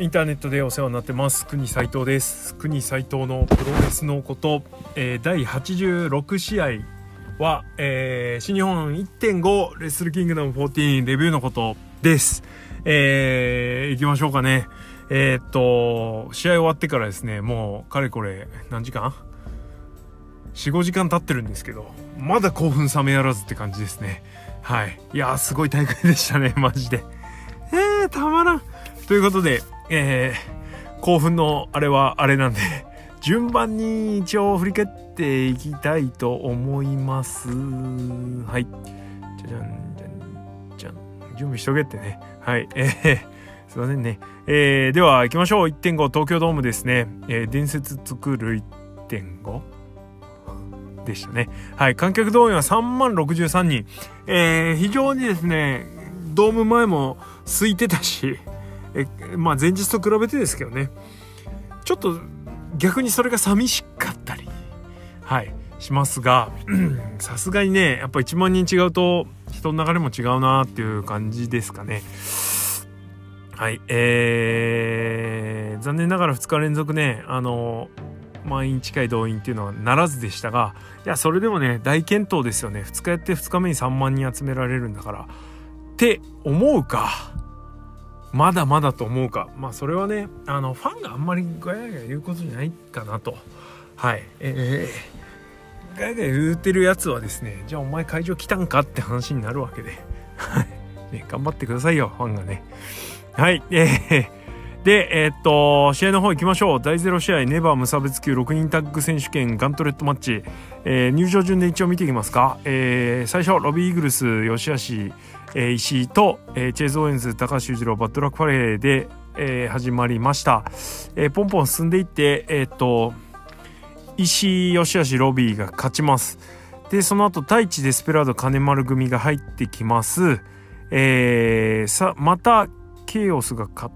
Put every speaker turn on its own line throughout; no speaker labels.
インターネットでお世話になってます。国斉藤です。国斉藤のプロレスのこと、えー、第86試合は、えー、新日本1.5レッスルキングダム14レビューのことです。えー、行きましょうかね。えー、っと試合終わってからですねもうかれこれ何時間？45時間経ってるんですけどまだ興奮冷めやらずって感じですね。はい。いやーすごい大会でしたねマジで。えー、たまらん。ということでえー、興奮のあれはあれなんで 順番に一応振り返っていきたいと思います。はい。じゃじゃんじゃんじゃん。準備しとけってね。はい。えー、すいませんね。えー、では行きましょう。1.5東京ドームですね、えー、伝説作る1.5 でしたね。はい。観客動員は3万63人。えー、非常にですね、ドーム前も空いてたし、えまあ前日と比べてですけどね。ちょっと逆にそれが寂しかったりはいしますが さすがにねやっぱ1万人違うと人の流れも違うなっていう感じですかね。はいえー、残念ながら2日連続ねあの満員近い動員っていうのはならずでしたがいやそれでもね大健闘ですよね。2日やって2日目に3万人集められるんだから。って思うかまだまだと思うか。まあそれはねあのファンがあんまりガヤガヤ言うことじゃないかなと。はい。えー、ガヤガヤ言うてるやつはですねじゃあお前会場来たんかって話になるわけで。はい、ね、頑張ってくださいよファンがね。はい。えーで、えー、っと、試合の方行きましょう。第0試合、ネバー無差別級6人タッグ選手権ガントレットマッチ。えー、入場順で一応見ていきますか。えー、最初、ロビーイーグルス、吉橋、えー、石井と、えー、チェーズ・オーエンズ高橋裕次郎バッドラックパレーで、えー、始まりました、えー、ポンポン進んでいってえー、っと石井吉橋ロビーが勝ちます。でその後太一デスペラード金丸組が入ってきます。えー、さまたケイオスが勝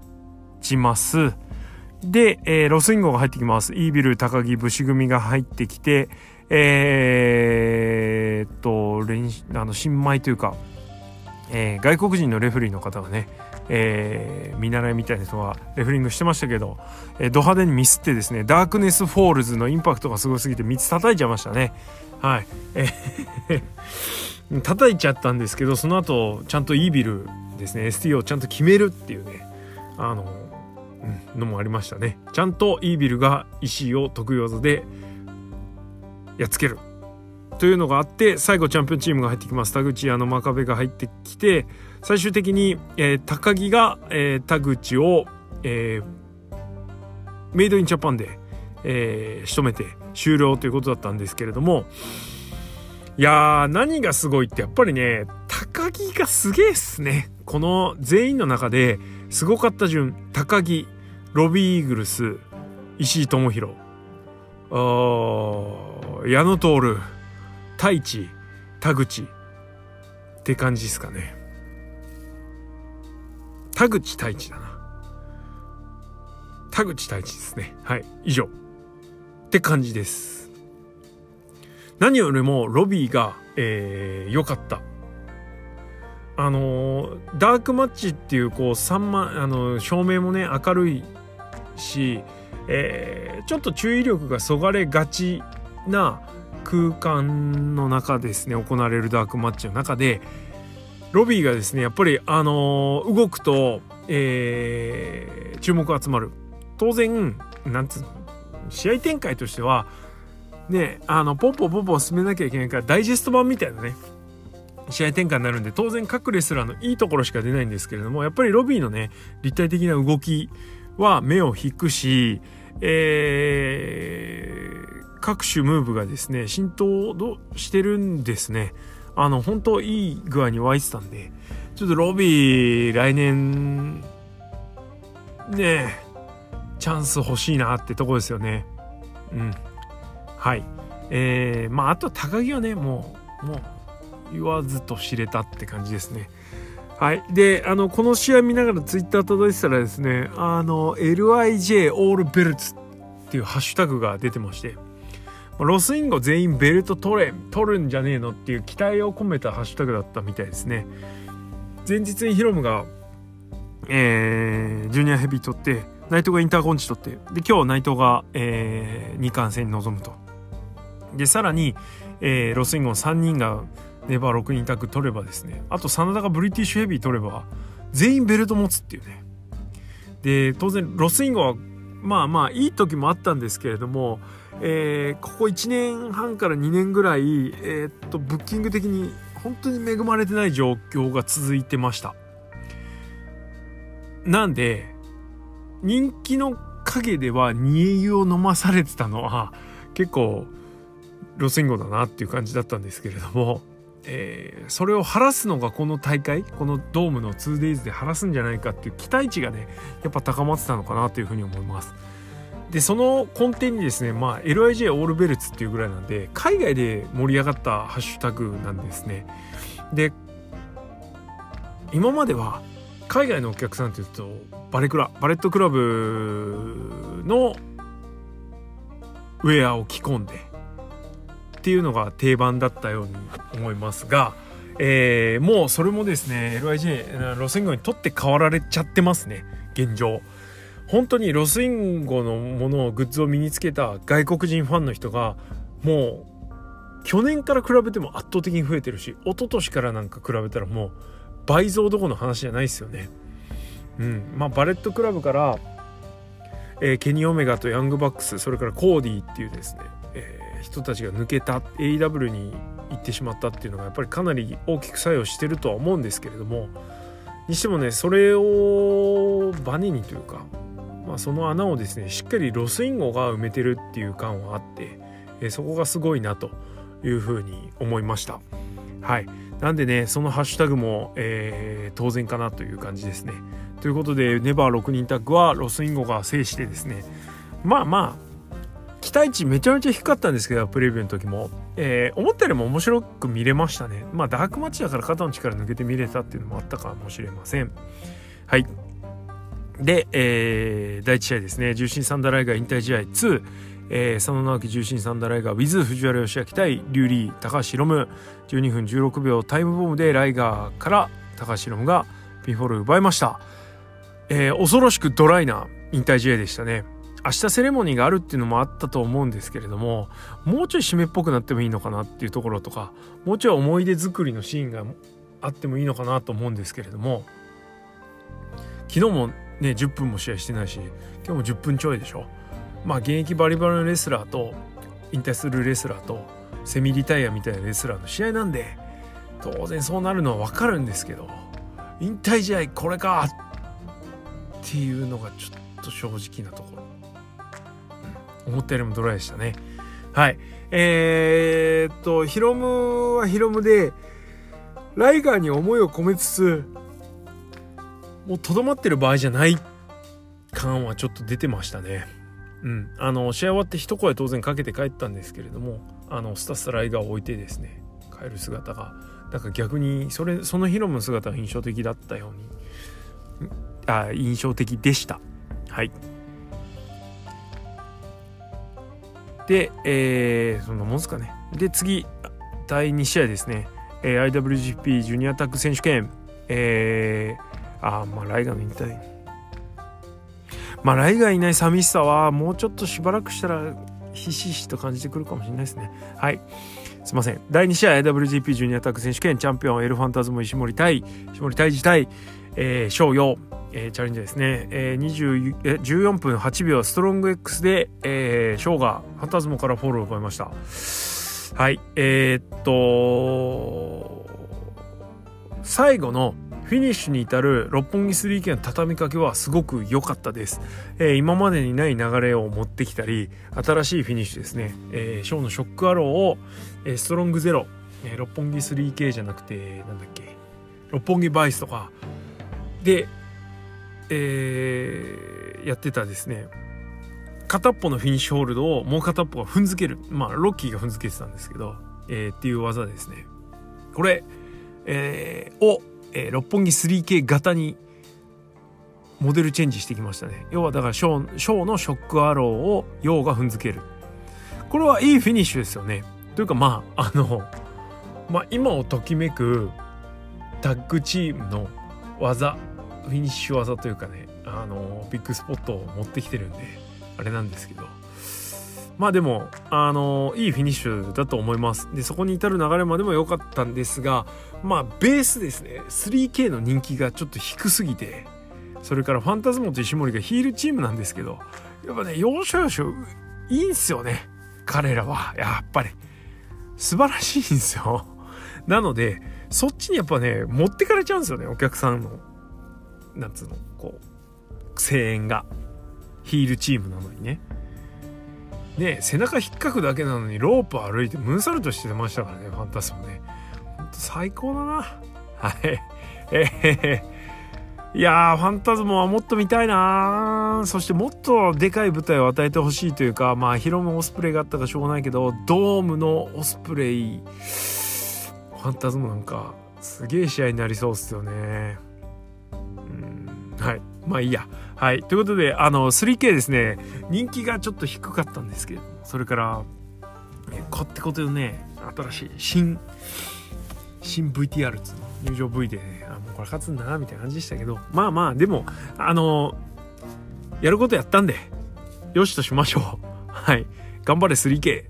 ちます。で、えー、ロスインゴが入ってきます。 EVIL鷹木武士組が入ってきてえー、っと練あの新米というかえー、外国人のレフリーの方がね、えー、見習いみたいな人はレフリングしてましたけど、えー、ド派手にミスってですねダークネスフォールズのインパクトがすごすぎて3つ叩いちゃいましたね。はい、えー、叩いちゃったんですけどその後ちゃんと EVILですね ST をちゃんと決めるっていうねあの、うん、のもありましたね。ちゃんとイービルが石を得意技でやっつける。というのがあって最後チャンピオンチームが入ってきます。田口あの真壁が入ってきて最終的に、えー、高木が、えー、田口を、えー、メイドインジャパンで、えー、仕留めて終了ということだったんですけれどもいやー何がすごいってやっぱりね高木がすげえっすね。この全員の中ですごかった順高木ロビーイーグルス石井智弘矢野徹太一田口って感じですかね。田口太一だな。田口太一ですね。はい以上って感じです。何よりもロビーが良、えー、かった。あのー、ダークマッチっていうこう3万あの照明もね明るいし、えー、ちょっと注意力がそがれがちな空間の中ですね行われるダークマッチの中でロビーがですねやっぱりあの、動くと、えー、注目が集まる。当然なんつ試合展開としてはねあのポンポンポンポン進めなきゃいけないからダイジェスト版みたいなね試合展開になるんで当然各レスラーのいいところしか出ないんですけれどもやっぱりロビーのね立体的な動きは目を引くし、えー、各種ムーブがですね浸透してるんですね。あの本当いい具合に湧いてたんでちょっとロビー来年ねえチャンス欲しいなってとこですよね。うん。はい。えー、まああと高木はねもうもう言わずと知れたって感じですね。はい。であのこの試合見ながらツイッター届いてたらですねあの LIJ オールベルツっていうハッシュタグが出てまして。ロスインゴ全員ベルト取れ取るんじゃねえのっていう期待を込めたハッシュタグだったみたいですね。前日にヒロムがえー、ジュニアヘビー取って内藤がインターコンチ取ってで今日内藤が、えー、2冠戦に臨むと。でさらに、えー、ロスインゴ3人が NEVER6人タッグ取ればですねあと SANADA がブリティッシュヘビー取れば全員ベルト持つっていうね。で当然ロスインゴはまあまあいい時もあったんですけれども、えー、ここ1年半から2年ぐらい、えー、っとブッキング的に本当に恵まれてない状況が続いてましたなんで人気の陰では煮え湯を飲まされてたのは結構ロスインゴだなっていう感じだったんですけれどもえー、それを晴らすのがこの大会このドームの 2days で晴らすんじゃないかっていう期待値がねやっぱ高まってたのかなというふうに思います。でその根底にですね、まあ、LIJ オールベルツっていうぐらいなんで海外で盛り上がったハッシュタグなんですね。で今までは海外のお客さんっていうとバレクラバレットクラブのウェアを着込んでっていうのが定番だったように思いますが、えー、もうそれもですね LIJ ロスインゴにとって変わられちゃってますね現状本当にロスインゴのものをグッズを身につけた外国人ファンの人がもう去年から比べても圧倒的に増えてるし一昨年からなんか比べたらもう倍増どこの話じゃないですよね。うんまあ、バレットクラブから、えー、ケニー・オメガとヤングバックスそれからコーディーっていうですね、えー人たちが抜けた AW に行ってしまったっていうのがやっぱりかなり大きく作用してるとは思うんですけれどもにしてもねそれをバネにというか、まあ、その穴をですねしっかりロスインゴが埋めてるっていう感はあって、えそこがすごいなというふうに思いました。はい。なんでねそのハッシュタグも、えー、当然かなという感じですね。ということでネバー6人タッグはロスインゴが制してですねまあまあ期待値めちゃめちゃ低かったんですけどプレビューの時も、えー、思ったよりも面白く見れましたね。まあダークマッチだから肩の力抜けて見れたっていうのもあったかもしれません。はい。で、えー、第1試合ですね。重心サンダーライガー引退試合2、えー、佐野直樹重心サンダーライガー with 藤原義明対リュウリー高橋ロム。12分16秒タイムボムでライガーから高橋ロムがピンフォール奪いました、えー、恐ろしくドライな引退試合でしたね。明日セレモニーがあるっていうのもあったと思うんですけれどももうちょい締めっぽくなってもいいのかなっていうところとかもうちょい思い出作りのシーンがあってもいいのかなと思うんですけれども昨日もね10分も試合してないし今日も10分ちょいでしょ。まあ現役バリバリのレスラーと引退するレスラーとセミリタイアみたいなレスラーの試合なんで当然そうなるのは分かるんですけど引退試合これかっていうのがちょっと正直なところ。思ったよりもドライでしたね。はい。えー、っとヒロムはヒロムでライガーに思いを込めつつもうとどまってる場合じゃない感はちょっと出てましたねうんあの試合終わって一声当然かけて帰ったんですけれどもあのスタスタライガーを置いてですね帰る姿がなんか逆にそれそのヒロムの姿が印象的だったようにあ印象的でしたはいで、えー、そんなもんすかね。で、次、第2試合ですね。えー、IWGP ジュニアタッグ選手権。えー、ああ、まあ、ライガーの引退。まあ、ライガーいない寂しさは、もうちょっとしばらくしたら、ひしひしと感じてくるかもしれないですね。はい。すいません。第2試合 WGP ジュニアタッグ選手権チャンピオンエルファンタズム石森対石森泰治対、えー、翔陽えー、チャレンジですね、えー、え14分8秒ストロング X で、えー、がファンタズモからフォローを奪いましたはいえー、っと最後のフィニッシュに至る六本木 3K の畳みかけはすごく良かったです、えー、今までにない流れを持ってきたり新しいフィニッシュですね、えー、ショーのショックアローを、ストロングゼロ、え、六本木 3K じゃなくてなんだっけ。六本木バイスとか。でえ、やってたですね。片っぽのフィニッシュホールドをもう片っぽが踏んづける。まあロッキーが踏んづけてたんですけど、え、っていう技ですね。これ、え、を、えー、六本木 3K 型にモデルチェンジしてきましたね。要はだからショーショーのショックアローをヨウが踏んづける。これはいいフィニッシュですよね。というかまああのまあ今をときめくタッグチームの技フィニッシュ技というかねあのビッグスポットを持ってきてるんであれなんですけど。まあでもあのいいフィニッシュだと思います。でそこに至る流れまでも良かったんですがまあベースですね。3K の人気がちょっと低すぎてそれからファンタズモと石森がヒールチームなんですけどやっぱね要所要所いいんすよね。彼らは。やっぱり。素晴らしいんですよ。なのでそっちにやっぱね持ってかれちゃうんですよね。お客さんのなんつうのこう声援が。ヒールチームなのにね。ね背中引っかくだけなのにロープ歩いてムーンサルトしてましたからねファンタスモね。ほんと最高だな。はい。えーいやーファンタズモはもっと見たいなそしてもっとでかい舞台を与えてほしいというかまあヒロムオスプレイがあったかしょうがないけどドームのオスプレイ。ファンタズモなんかすげえ試合になりそうっすよね。うん。はい。まあいいや。はい。ということであの 3K ですね。人気がちょっと低かったんですけどそれからこってことでね。新しい新新 VTR っつうの。入場 V でね。あもうこれ勝つんだなみたいな感じでしたけど。まあまあでもあのやることやったんでよしとしましょう。はい。頑張れ 3K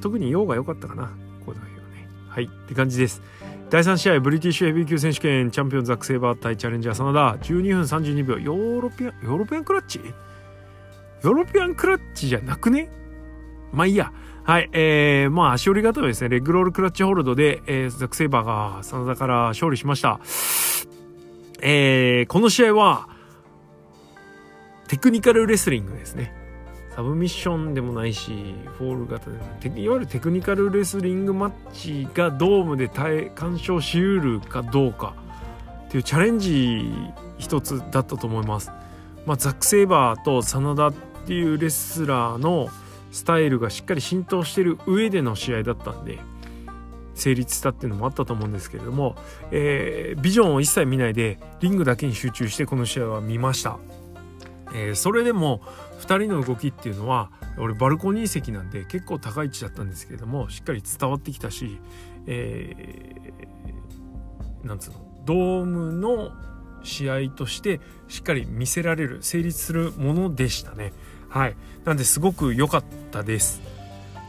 特に用が良かったかなこういうのはね。はい。って感じです。第3試合ブリティッシュヘビー級選手権チャンピオンザック・セイバー対チャレンジャー SANADA 12分32秒。ヨーロピアンヨーロピアンクラッチ？ヨーロピアンクラッチじゃなくね？まあいいや。はい、えー、まあ、足折り固めですね、レッグロールクラッチホールドで、えー、ザック・セイバーが SANADAから勝利しました。えー、この試合は、テクニカルレスリングですね。サブミッションでもないし、フォール型でもない。いわゆるテクニカルレスリングマッチがドームで干渉しうるかどうかっていうチャレンジ一つだったと思います。まあ、ザック・セイバーと SANADA っていうレスラーのスタイルがしっかり浸透してる上での試合だったんで成立したっていうのもあったと思うんですけれども、えー、ビジョンを一切見ないでリングだけに集中してこの試合は見ました、えー、それでも2人の動きっていうのは俺バルコニー席なんで結構高い位置だったんですけれどもしっかり伝わってきたし、えー、なんつうのドームの試合としてしっかり見せられる成立するものでしたね。はい。なんですごく良かったです。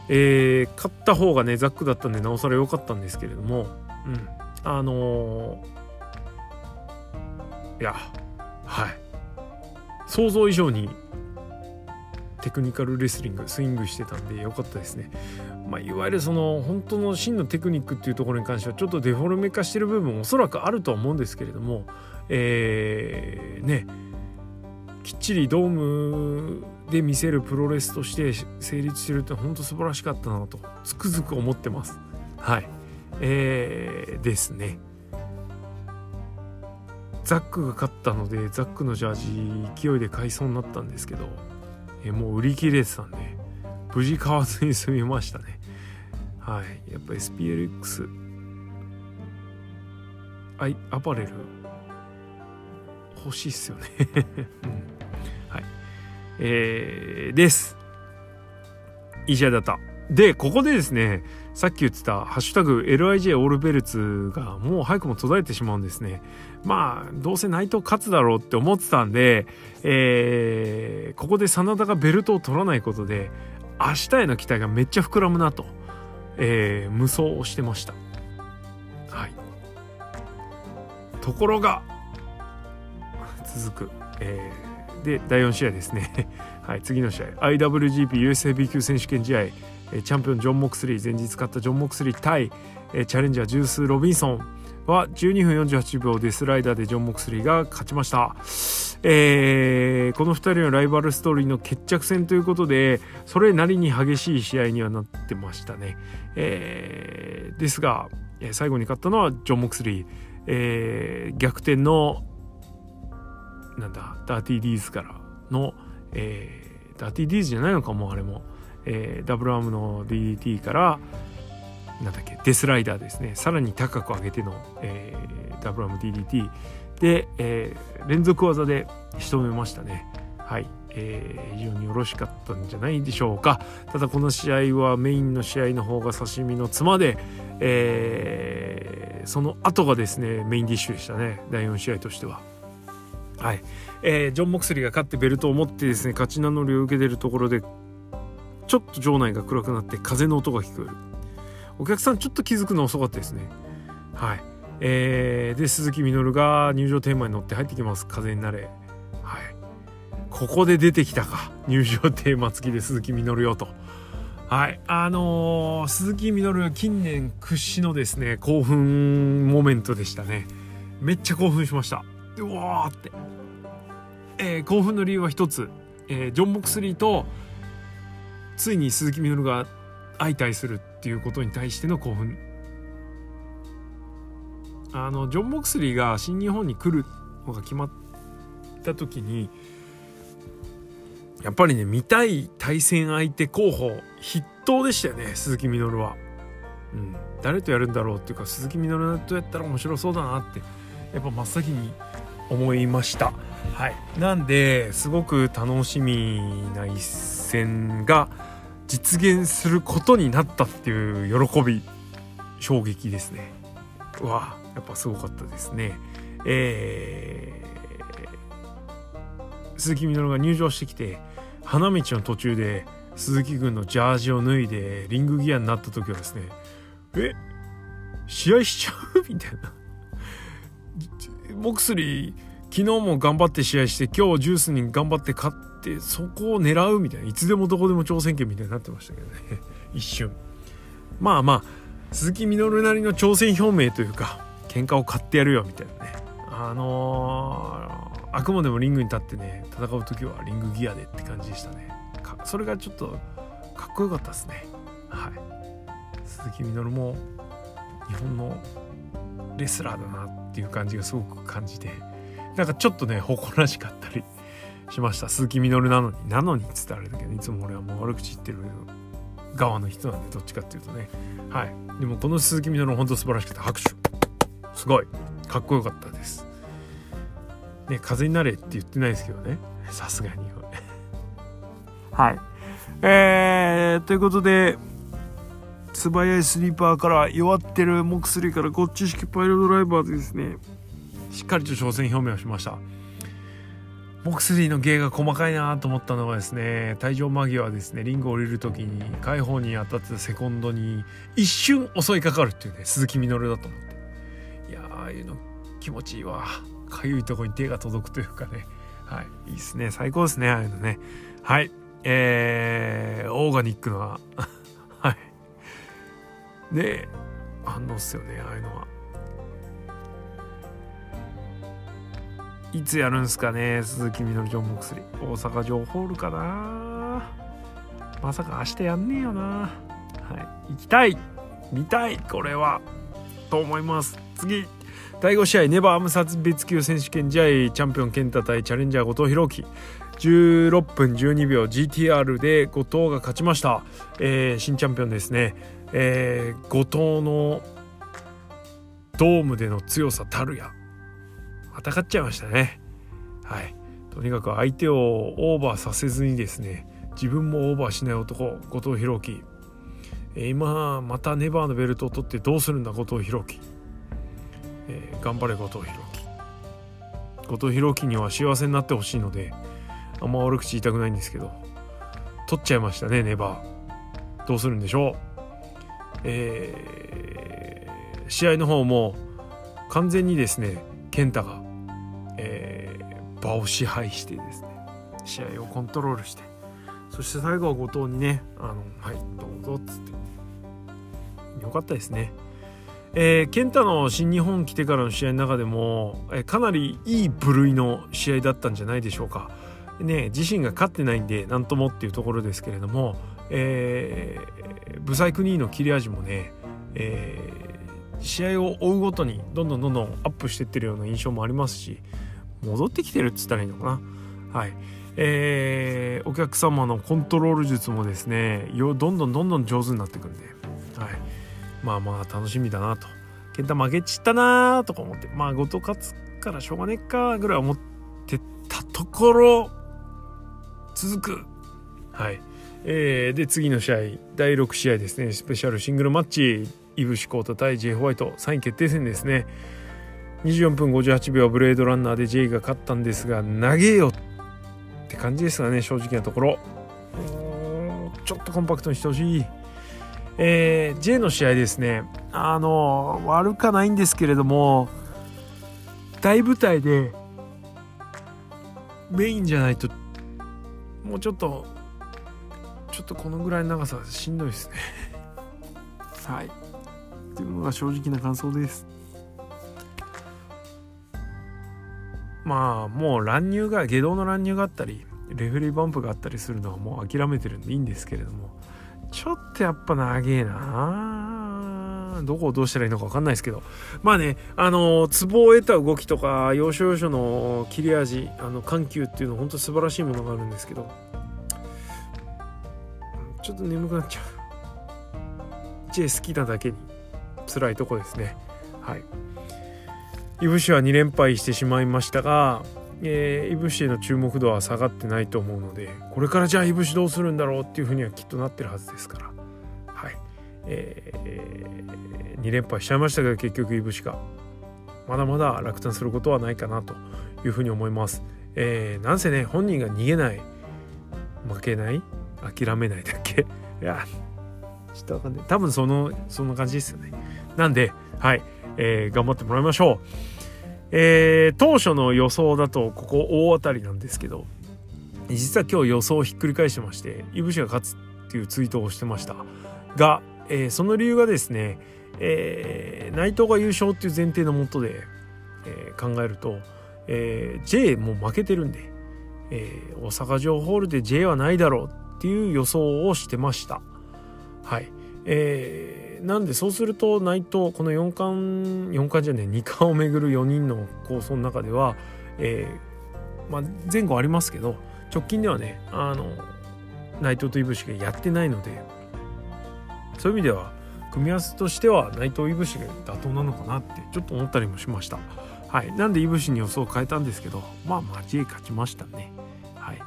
えー、買った方がねザックだったんでなおさら良かったんですけれどもうん。あのー、いやはい。想像以上にテクニカルレスリングスイングしてたんで良かったですね。まあ、いわゆるその本当の真のテクニックっていうところに関してはちょっとデフォルメ化してる部分おそらくあるとは思うんですけれどもえー、ねきっちりドームで見せるプロレスとして成立してるって本当素晴らしかったなとつくづく思ってます。はい。えー、ですね。ザックが勝ったのでザックのジャージ勢いで買いそうになったんですけど、え、もう売り切れてたんで無事買わずに済みましたね。はい。やっぱ SPLX アイアパレル。欲しいっすよね。うん。えー、です。いい試合だった。で、ここでですね、さっき言ってた、ハッシュタグ LIJ オールベルツがもう早くも途絶えてしまうんですね。まあ、どうせ内藤勝つだろうって思ってたんで、えー、ここで真田がベルトを取らないことで、明日への期待がめっちゃ膨らむなと、えー、無双をしてました。はい。ところが、続く、えーで第4試合ですね はい、次の試合 IWGPUSAB 級選手権試合チャンピオンジョン・モクスリー前日勝ったジョン・モクスリー対チャレンジャージュース・ロビンソンは12分48秒でスライダーでジョン・モクスリーが勝ちました、えー、この2人のライバルストーリーの決着戦ということでそれなりに激しい試合にはなってましたね、えー、ですが最後に勝ったのはジョン・モクスリー、えー、逆転のなんだダーティーディーズからの、えー、ダーティーディーズじゃないのかもあれも、えー、ダブルアームの DDT からなんだっけデスライダーですね。さらに高く上げての、えー、ダブルアーム DDT で、えー、連続技で仕留めましたね。はい、えー、非常によろしかったんじゃないでしょうか。ただこの試合はメインの試合の方が刺身のツマで、ええー、その後がですねメインディッシュでしたね。第4試合としては。はい、えー、ジョン・モクスリーが勝ってベルトを持ってですね勝ち名乗りを受けてるところでちょっと場内が暗くなって風の音が聞こえる。お客さんちょっと気づくの遅かったですね。はい。えー、で鈴木みのるが入場テーマに乗って入ってきます。風になれ。はい。ここで出てきたか。入場テーマ付きで鈴木みのるよと。はい。あのー、鈴木みのる近年屈指のですね興奮モメントでしたね。めっちゃ興奮しました。うわーって、えー、興奮の理由は一つ、えー、ジョン・モクスリーとついに鈴木みのるが相対するっていうことに対しての興奮あのジョン・モクスリーが新日本に来るのが決まった時にやっぱりね見たい対戦相手候補筆頭でしたよね鈴木みのるは。うん、誰とやるんだろうっていうか鈴木みのるとやったら面白そうだなってやっぱ真っ先に思いました。はい、なんですごく楽しみな一戦が実現することになったっていう喜び衝撃ですね。うわやっぱすごかったですね。えー、鈴木みのるが入場してきて花道の途中で鈴木軍のジャージを脱いでリングギアになった時はですねえ試合しちゃう？みたいな。モクスリー昨日も頑張って試合して今日ジュースに頑張って勝ってそこを狙うみたいないつでもどこでも挑戦権みたいになってましたけどね。一瞬。まあまあ鈴木みのるなりの挑戦表明というか喧嘩を買ってやるよみたいなね。あのー、あくまでもリングに立ってね戦う時はリングギアでって感じでしたね。それがちょっとかっこよかったですね。はい。鈴木みのるも日本のレスラーだなっていう感じがすごく感じてなんかちょっとね誇らしかったりしました。鈴木みのるなのに。なのにっつってあれだけどいつも俺はもう悪口言ってる側の人なんでどっちかっていうとね。はい。でもこの鈴木みのる本当素晴らしくて拍手。すごい。かっこよかったです。ね風になれって言ってないですけどね。さすがに。はい。えー、ということで素早いスリーパーから弱ってるモクスリーからこっち式パイロドライバーでですね。しっかりと挑戦表明をしましたモクスリーの芸が細かいなと思ったのはですね退場間際ですね。リングを降りる時に解放に当たってたセコンドに一瞬襲いかかるっていうね鈴木みのるだと思って。いやああいうの気持ちいいわ。かゆいとこに手が届くというかね。はい。いいですね。最高ですねああいうのね。はい。えー、オーガニックな。はい。で反応っすよねああいうのは。いつやるんすかね？鈴木みのるジョン・モクスリー大阪城ホールかな？まさか明日やんねえよな。はい。行きたい！見たい！これは！と思います。次。第5試合ネバーアムサ別級選手権試合チャンピオン健太対チャレンジャー後藤弘樹。16分12秒 GTR で後藤が勝ちました、えー、新チャンピオンですね、えー、後藤のドームでの強さたるや。戦っちゃいましたね。はい。とにかく相手をオーバーさせずにですね自分もオーバーしない男後藤弘樹。え今またネバーのベルトを取ってどうするんだ後藤弘樹、えー、頑張れ後藤弘樹。後藤弘樹には幸せになってほしいのであんま悪口言いたくないんですけど取っちゃいましたねネバー。どうするんでしょう？えー、試合の方も完全にですね健太が、場を支配してですね試合をコントロールしてそして最後は後藤にね「あのはいどうぞ」っつってよかったですね。えー、健太の新日本来てからの試合の中でも、えー、かなりいい部類の試合だったんじゃないでしょうか。ね、自身が勝ってないんで何ともっていうところですけれども、えー、ブサイクニーの切れ味もね、えー、試合を追うごとにどんどんどんどんアップしてってるような印象もありますし戻ってきてるっつったらいいのかな。はい。えー、お客様のコントロール術もですねよどんどんどんどん上手になってくんで、はい、まあまあ楽しみだなと。健太負けちったなーとか思って。まあ後藤勝つからしょうがねえかぐらい思ってたところ続く。はい。えー、で次の試合第6試合ですね。スペシャルシングルマッチ。イブシコータ対 J ホワイト。3位決定戦ですね。24分58秒ブレードランナーで J が勝ったんですが投げよって感じですがね正直なところ。ちょっとコンパクトにしてほしい。えー、J の試合ですね。あの悪かないんですけれども大舞台でメインじゃないともうちょっとちょっとこのぐらいの長さしんどいですね。はい。っていうのが正直な感想です。まあもう乱入が下道の乱入があったりレフェリーバンプがあったりするのはもう諦めてるんでいいんですけれどもちょっとやっぱ長えなどこをどうしたらいいのか分かんないですけど。まあねあのツボを得た動きとか要所要所の切れ味あの緩急っていうのは本当素晴らしいものがあるんですけど。ちょっと眠くなっちゃう。J 好きなだけに。辛いとこですね。はい。いぶしは2連敗してしまいましたがえー、いぶしへの注目度は下がってないと思うのでこれからじゃあいぶしどうするんだろうっていうふうにはきっとなってるはずですから。はい。えー、2連敗しちゃいましたけど結局いぶしがまだまだ落胆することはないかなというふうに思います、えー、なんせね本人が逃げない負けない諦めないだっけ。いやちょっとわかんない。多分そのそんな感じですよね。なんではい、えー、頑張ってもらいましょう。えー、当初の予想だとここ大当たりなんですけど実は今日予想をひっくり返してましていぶしが勝つっていうツイートをしてました。が、えー、その理由がですね、えー、内藤が優勝っていう前提のもとで、えー、考えると、えー、J もう負けてるんで、えー、大阪城ホールで J はないだろうっていう予想をしてました。はい。えーなんでそうすると内藤この4冠4冠じゃねえ2冠をめぐる4人の構想の中では、えー、まあ、前後ありますけど直近ではねあの内藤といぶしがやってないのでそういう意味では組み合わせとしては内藤いぶしが妥当なのかなってちょっと思ったりもしました。はい、なんでいぶしに予想を変えたんですけどまあマジで勝ちましたね。はい、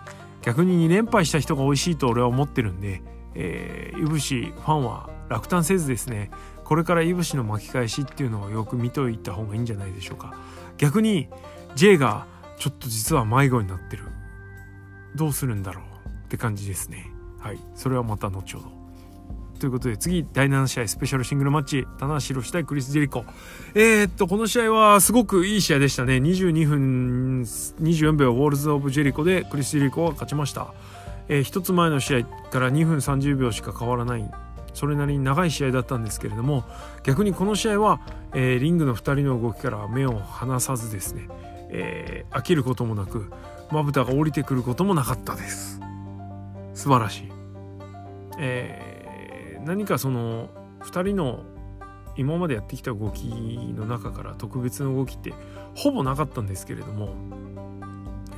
逆に2連敗した人が美味しいと俺は思ってるんで、えー、いぶしファンは落胆せずですねこれからいぶしの巻き返しっていうのをよく見といた方がいいんじゃないでしょうか。逆に J がちょっと実は迷子になってる。どうするんだろうって感じですね。はい。それはまた後ほど。ということで次第7試合スペシャルシングルマッチ。棚橋宏対クリス・ジェリコ。えー、っとこの試合はすごくいい試合でしたね。22分24秒ウォールズ・オブ・ジェリコでクリス・ジェリコが勝ちました、えー、1つ前の試合から2分30秒しか変わらない。それなりに長い試合だったんですけれども逆にこの試合は、えー、リングの2人の動きから目を離さずですね、えー、飽きることもなくまぶたが降りてくることもなかったです。素晴らしい、えー、何かその2人の今までやってきた動きの中から特別な動きってほぼなかったんですけれども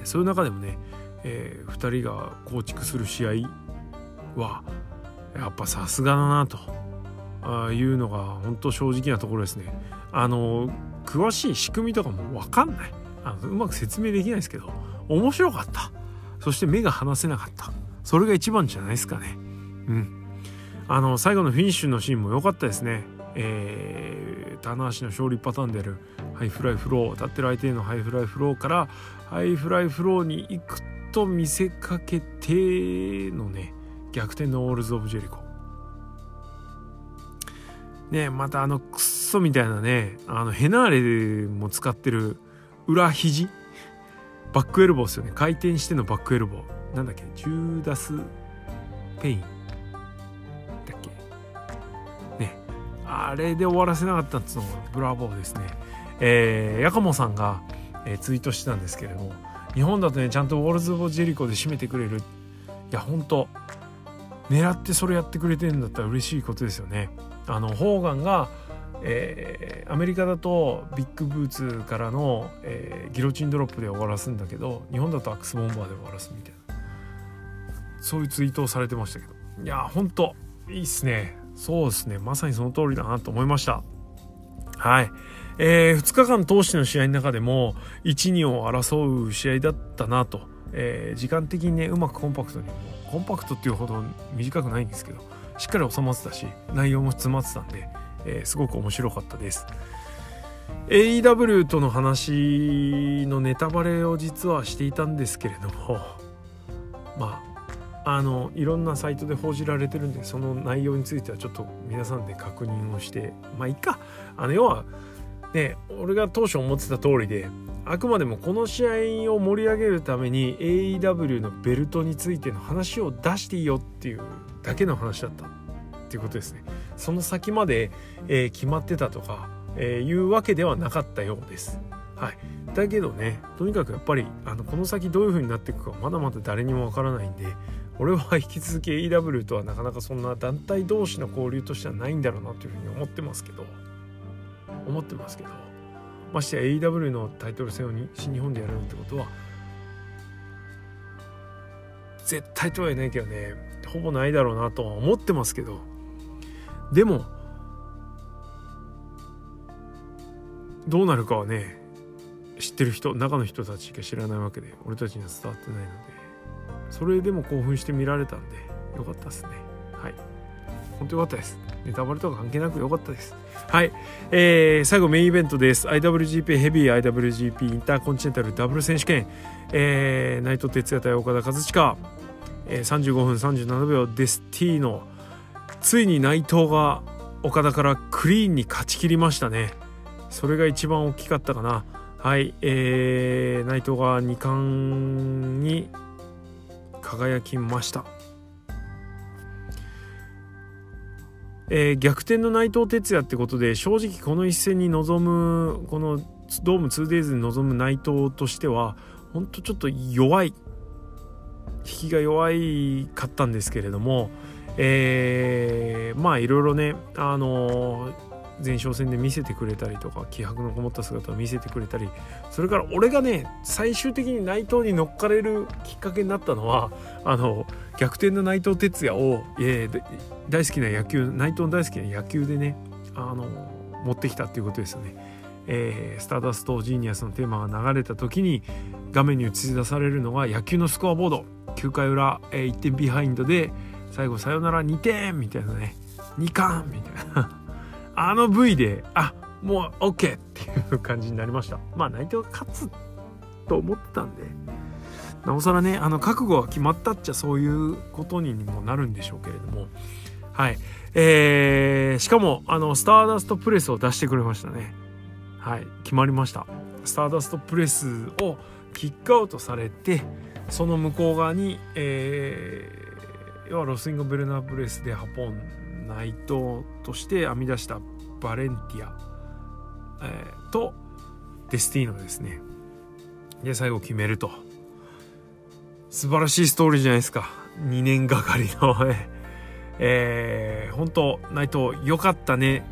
そういう中でもね、えー、2人が構築する試合はやっぱさすがだなと。いうのが本当正直なところですね。あの詳しい仕組みとかも分かんない。あのうまく説明できないですけど面白かった。そして目が離せなかった。それが一番じゃないですかね。うん。あの最後のフィニッシュのシーンも良かったですね。えー、棚橋の勝利パターンであるハイフライフロー立ってる相手へのハイフライフローからハイフライフローに行くと見せかけてのね逆転のウォールズ・オブ・ジェリコねまたあのクッソみたいなねあのヘナーレも使ってる裏肘？バックエルボーですよね。回転してのバックエルボー。なんだっけ？ジューダス・ペイン？だっけ？ね。あれで終わらせなかったっつうのがブラボーですね。えー、ヤカモさんが、えー、ツイートしてたんですけれども日本だとねちゃんとウォールズ・オブ・ジェリコで締めてくれる。いや本当狙ってそれやってくれてるんだったら嬉しいことですよね。あのホーガンが、えー、アメリカだとビッグブーツからの、えー、ギロチンドロップで終わらすんだけど日本だとアックスボンバーで終わらすみたいな。そういうツイートをされてましたけど。いやほんといいっすね。そうですね。まさにその通りだなと思いました。はい。えー、2日間通しての試合の中でも12を争う試合だったなと、えー、時間的にねうまくコンパクトにコンパクトっていうほど短くないんですけどしっかり収まってたし内容も詰まってたんで、えー、すごく面白かったです。AEW との話のネタバレを実はしていたんですけれども まああのいろんなサイトで報じられてるんでその内容についてはちょっと皆さんで確認をしてまあいいか。あの要はね俺が当初思ってた通りであくまでもこの試合を盛り上げるために AEW のベルトについての話を出していいよっていうだけの話だったっていうことですね。その先まで、えー、決まってたとかえー、いうわけではなかったようです。はい、だけどねとにかくやっぱりあのこの先どういう風になっていくかまだまだ誰にもわからないんで俺は引き続き AW とはなかなかそんな団体同士の交流としてはないんだろうなというふうに思ってますけど。思ってますけどましてや AEW のタイトル戦を新日本でやるなんてことは絶対とは言えないけどねほぼないだろうなとは思ってますけどでもどうなるかはね知ってる人中の人たちが知らないわけで俺たちには伝わってないのでそれでも興奮して見られたんでよかったですね。はい。本当よかったです。ネタバレとか関係なくよかったです。はい、えー、最後メインイベントです。IWGP ヘビー IWGP インターコンチネンタルダブル選手権、えー、内藤哲也対岡田和親、えー、35分37秒デスティーノついに内藤が岡田からクリーンに勝ち切りましたね。それが一番大きかったかな。はい。えー、内藤が2冠に輝きました。えー、逆転の内藤哲也ってことで正直この一戦に臨むこのドーム 2days に臨む内藤としては本当ちょっと弱い引きが弱いかったんですけれども、えー、まあいろいろねあのー前哨戦で見せてくれたりとか気迫のこもった姿を見せてくれたりそれから俺がね最終的に内藤に乗っかれるきっかけになったのはあの逆転の内藤哲也を、えー、大好きな野球内藤の大好きな野球でねあの持ってきたっていうことですよね。えー、スターダストジーニアスのテーマが流れた時に画面に映し出されるのが野球のスコアボード9回裏、えー、1点ビハインドで最後さよなら2点みたいなね2冠みたいなあの V であもう OK っていう感じになりました。まあ内藤が勝つと思ってたんで。なおさらねあの覚悟が決まったっちゃそういうことにもなるんでしょうけれども。はい。えー、しかもあのスターダストプレスを出してくれましたね。はい。決まりました。スターダストプレスをキックアウトされてその向こう側に、えー、要はロスインゴ・ベルナープレスで運ん内藤として編み出したバレンティア、えー、とデスティーノですね。で最後決めると。素晴らしいストーリーじゃないですか。2年がかりの。えー、本当内藤よかったね。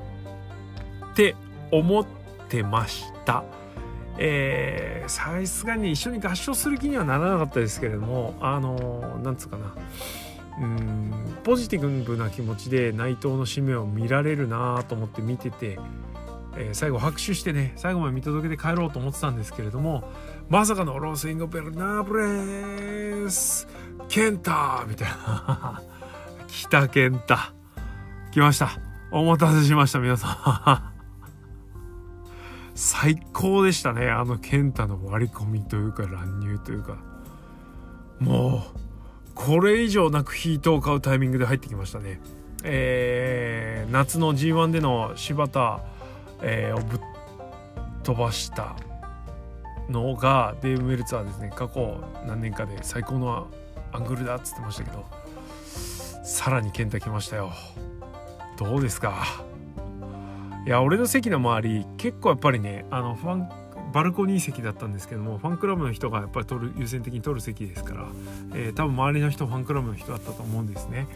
って思ってました。えさすがに一緒に合唱する気にはならなかったですけれどもあのー、なんつうかな。うん。ポジティブな気持ちで内藤の締めを見られるなと思って見てて、えー、最後拍手してね最後まで見届けて帰ろうと思ってたんですけれどもまさかのロースインゴベルナーブレースケンタみたいな。来たケンタ来ました。お待たせしました皆さん。最高でしたねあのケンタの割り込みというか乱入というか。もうこれ以上なくヒートを買うタイミングで入ってきましたね。えー、夏の G1 での柴田、えー、をぶっ飛ばしたのがデーブ・メルツァーですね。過去何年かで最高のアングルだっつってましたけど。さらに健太来ましたよ。どうですか？いや俺の席の周り結構やっぱりねあのファンバルコニー席だったんですけどもファンクラブの人がやっぱり取る優先的に取る席ですから、えー、多分周りの人ファンクラブの人だったと思うんですね。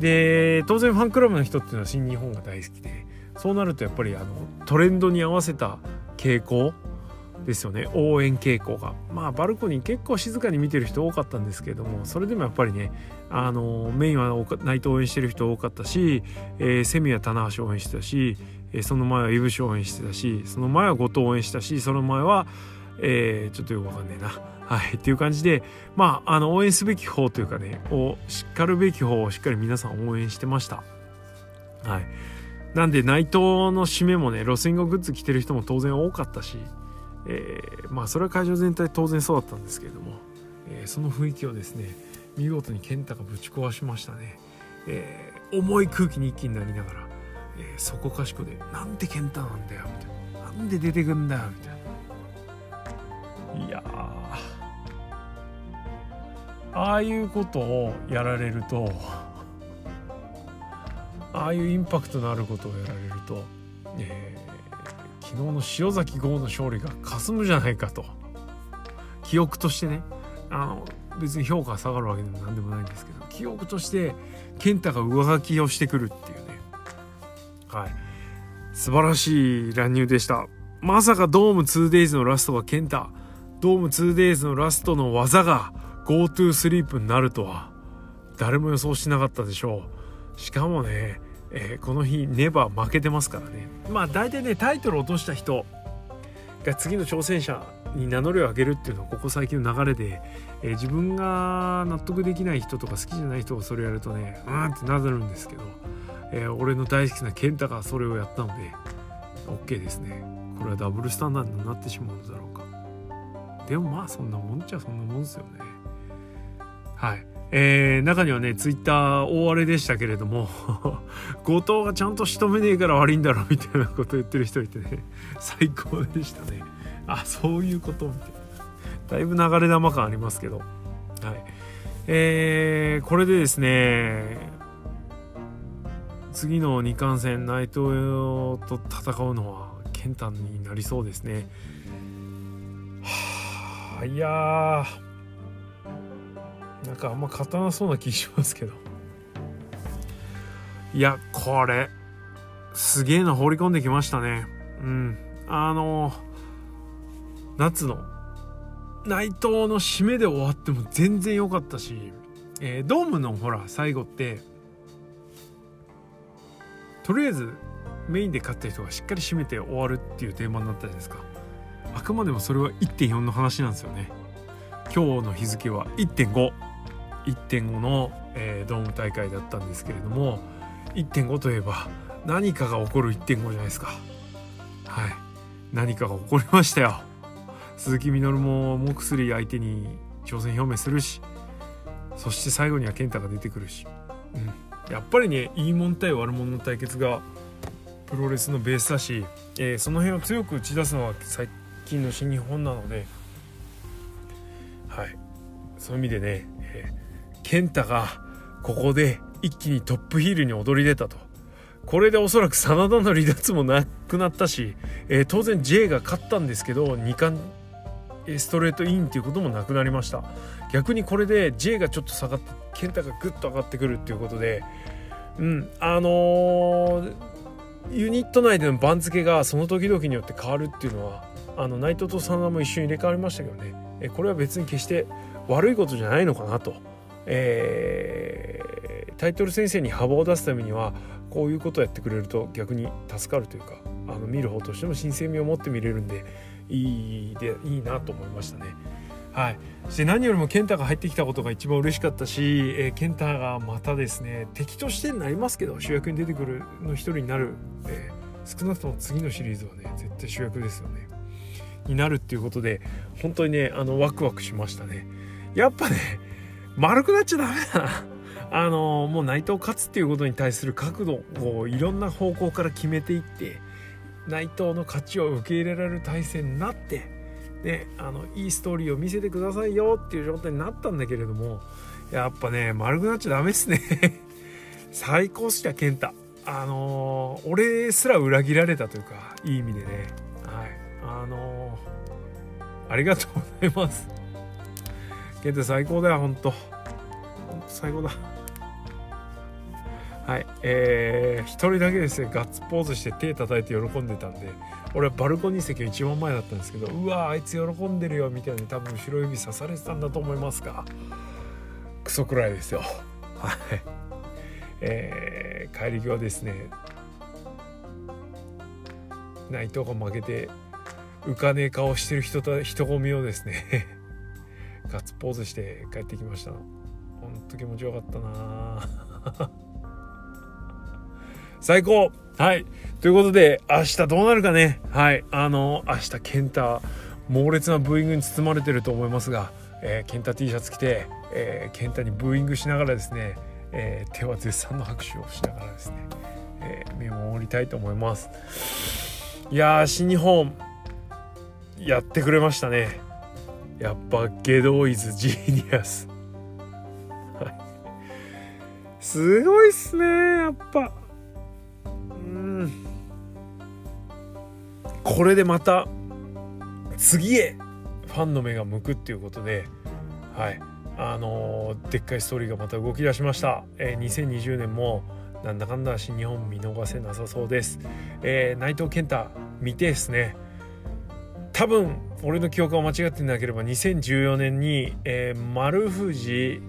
で当然ファンクラブの人っていうのは新日本が大好きでそうなるとやっぱりあのトレンドに合わせた傾向ですよね。応援傾向が。まあバルコニー結構静かに見てる人多かったんですけどもそれでもやっぱりねあのメインは内藤応援してる人多かったし、えー、セミは棚橋応援してたしえその前は井伏応援してたしその前は後藤応援したしその前は、えー、ちょっとよくわかんねえな。はい、っていう感じでまああの応援すべき方というかねをしっかるべき方をしっかり皆さん応援してました。はい、なんで内藤の締めもねロスインゴグッズ着てる人も当然多かったし、えー、まあそれは会場全体当然そうだったんですけれども、えー、その雰囲気をですね見事に健太がぶち壊しましたね、えー、重い空気に一気になりながら、えー、そこかしこで「なんで健太なんだよ」みたいな「なんで出てくんだよ」みたいな。いやああいうことをやられるとああいうインパクトのあることをやられると、えー、昨日の塩崎豪の勝利が霞むじゃないかと。記憶としてね。あの別に評価が下がるわけでも何でもないんですけど記憶として健太が上書きをしてくるっていう。はい。素晴らしい乱入でした。まさかドーム 2days のラストが健太ドーム 2days のラストの技が GoTo スリープになるとは。誰も予想しなかったでしょう。しかもね、えー、この日ネバー負けてますからね。まあ大体ねタイトル落とした人が次の挑戦者に名乗りを上げるっていうのはここ最近の流れで、えー、自分が納得できない人とか好きじゃない人がそれやるとねうんってなるんですけど、えー、俺の大好きな健太がそれをやったので OK ですね。これはダブルスタンダードになってしまうのだろうか。でもまあそんなもんっちゃそんなもんですよね。はい。えー、中にはね、ツイッター大荒れでしたけれども、後藤がちゃんと仕留めねえから悪いんだろみたいなこと言ってる人いてね、最高でしたね。あ、そういうことみたいな。だいぶ流れ玉感ありますけど。はい。えー、これでですね、次の二冠戦、内藤と戦うのは健太になりそうですね。はあ、いや、なんかあんま勝たなそうな気しますけど。いやこれすげえの放り込んできましたね。うん。あの夏の内藤の締めで終わっても全然良かったし、えー、ドームのほら最後ってとりあえずメインで勝った人がしっかり締めて終わるっていうテーマになったじゃないですか。あくまでもそれは1.4の話なんですよね。今日の日付は1.5 1.5の、えー、ドーム大会だったんですけれども1.5といえば何かが起こる1.5じゃないですか。はい。何かが起こりましたよ。鈴木みのるもモクスリー相手に挑戦表明するしそして最後には健太が出てくるし、うん、やっぱりねいいもん対悪者の対決がプロレスのベースだし、えー、その辺を強く打ち出すのは最近の新日本なのではい。そういう意味でね、えー健太がここで一気にトップヒールに躍り出たと。これでおそらく真田の離脱もなくなったし、えー、当然 J が勝ったんですけど2冠ストレートインっていうこともなくなりました逆にこれで J がちょっと下がって健太がグッと上がってくるっていうことでうんあのー、ユニット内での番付がその時々によって変わるっていうのはあの内藤と真田も一緒に入れ替わりましたけどね、えこれは別に決して悪いことじゃないのかなと。えー、タイトル先生に幅を出すためにはこういうことをやってくれると逆に助かるというかあの見る方としても新鮮味を持って見れるんでいいでいいなと思いましたね。はい、そして何よりも健太が入ってきたことが一番嬉しかったし、えー、健太がまたですね敵としてになりますけど主役に出てくるの一人になる、えー、少なくとも次のシリーズはね絶対主役ですよね。になるっていうことで本当にねあのワクワクしましたね。やっぱね丸くなっちゃダメだな。あのもう内藤勝つっていうことに対する角度をいろんな方向から決めていって内藤の勝ちを受け入れられる体制になって、ね、あのいいストーリーを見せてくださいよっていう状態になったんだけれどもやっぱね丸くなっちゃダメっすね。最高っすよ健太。あのー、俺すら裏切られたというかいい意味でね。はい。あのー、ありがとうございます。ケンタ最高だよ、ほんと。ほんと最高だ。はい。えー、一人だけですね、ガッツポーズして手叩いて喜んでたんで、俺はバルコニー席が一番前だったんですけど、うわあいつ喜んでるよ、みたいに多分後ろ指刺されてたんだと思いますが、クソくらいですよ。はい。えー、帰り際ですね、内藤が負けて、浮かねえ顔してる人と人混みをですねガッツポーズして帰ってきました。ほんと気持ちよかったな。最高。はい。ということで明日どうなるかね。はい。あの明日健太猛烈なブーイングに包まれてると思いますが、えー、健太 T シャツ着て、えー、健太にブーイングしながらですね、えー、手は絶賛の拍手をしながらですね、えー、見守りたいと思います。いや新日本やってくれましたね。やっぱゲドイズジーニアス。すごいっすねやっぱ。うん。これでまた次へファンの目が向くっていうことではい。あのー、でっかいストーリーがまた動き出しました、えー、2020年もなんだかんだ新日本見逃せなさそうです、えー、内藤健太見てですね。多分俺の記憶が間違ってなければ2014年に、えー、丸藤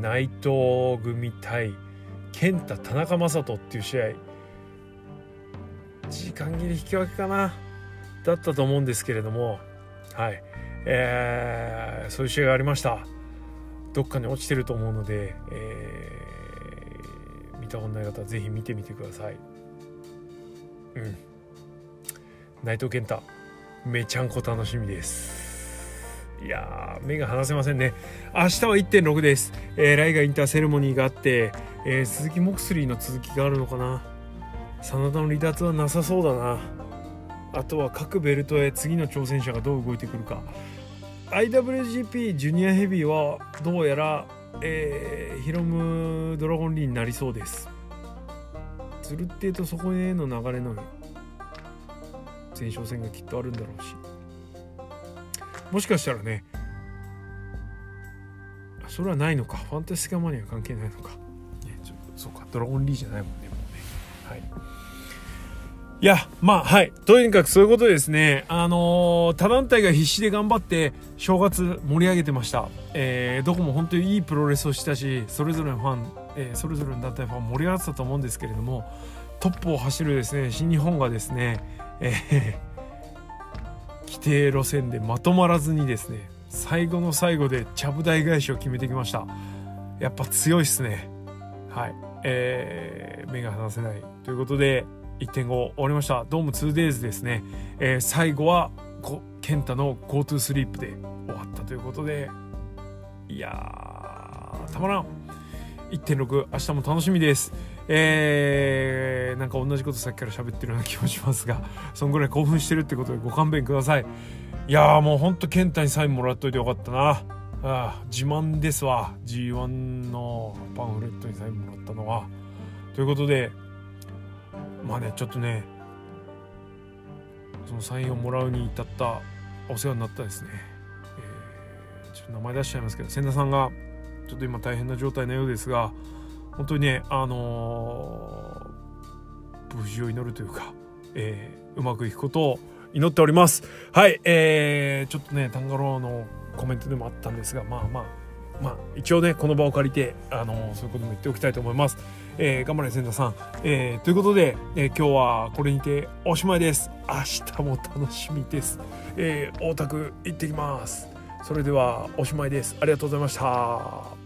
内藤組対健太田中将人っていう試合。時間切れ引き分けかな。だったと思うんですけれども。はい。えー、そういう試合がありました。どっかに落ちてると思うので、えー、見たことない方は是非見てみてください。うん。内藤健太。めちゃんこ楽しみです。いや目が離せませんね。明日は1.6です、えー、ライガインターセレモニーがあって、えー、鈴木モクスリーの続きがあるのかな。真田の離脱はなさそうだな。あとは各ベルトへ次の挑戦者がどう動いてくるか。IWGP ジュニアヘビーはどうやら、えー、ヒロムドラゴンリーになりそうです。つるっていうとそこへの流れの前哨戦がきっとあるんだろうし。もしかしたらねそれはないのか。ファンタスティカマニア関係ないのか、ね、ちょそうか。ドラゴンリーじゃないもんねもうね。はい。いやまあはい。とにかくそういうことですねあのー、他団体が必死で頑張って正月盛り上げてました、えー、どこも本当にいいプロレスをしたしそれぞれのファン、えー、それぞれの団体ファン盛り上がってたと思うんですけれどもトップを走るですね新日本がですねえー、規定路線でまとまらずにですね最後の最後でちゃぶ台返しを決めてきました。やっぱ強いっすね。はい。えー、目が離せないということで1.5終わりました。ドーム 2days ですね、えー、最後は健太の GoTo スリープで終わったということで。いやたまらん。1.6明日も楽しみです。えー、なんか同じことさっきから喋ってるような気もしますが そんぐらい興奮してるってことでご勘弁ください。いやーもうほんと健太にサインもらっといてよかったな。あ自慢ですわ。G1 のパンフレットにサインもらったのは。ということでまあねちょっとねそのサインをもらうに至ったお世話になったですね、えー、ちょっと名前出しちゃいますけど千田さんがちょっと今大変な状態のようですが本当にねあのー、無事を祈るというか、えー、うまくいくことを祈っております。はいえー、ちょっとねタンガローのコメントでもあったんですがまあまあまあ一応ねこの場を借りてあのー、そういうことも言っておきたいと思います、えー、頑張れ千田さん、えー、ということで、えー、今日はこれにておしまいです。明日も楽しみです、えー、大田区行ってきます。それではおしまいです。ありがとうございました。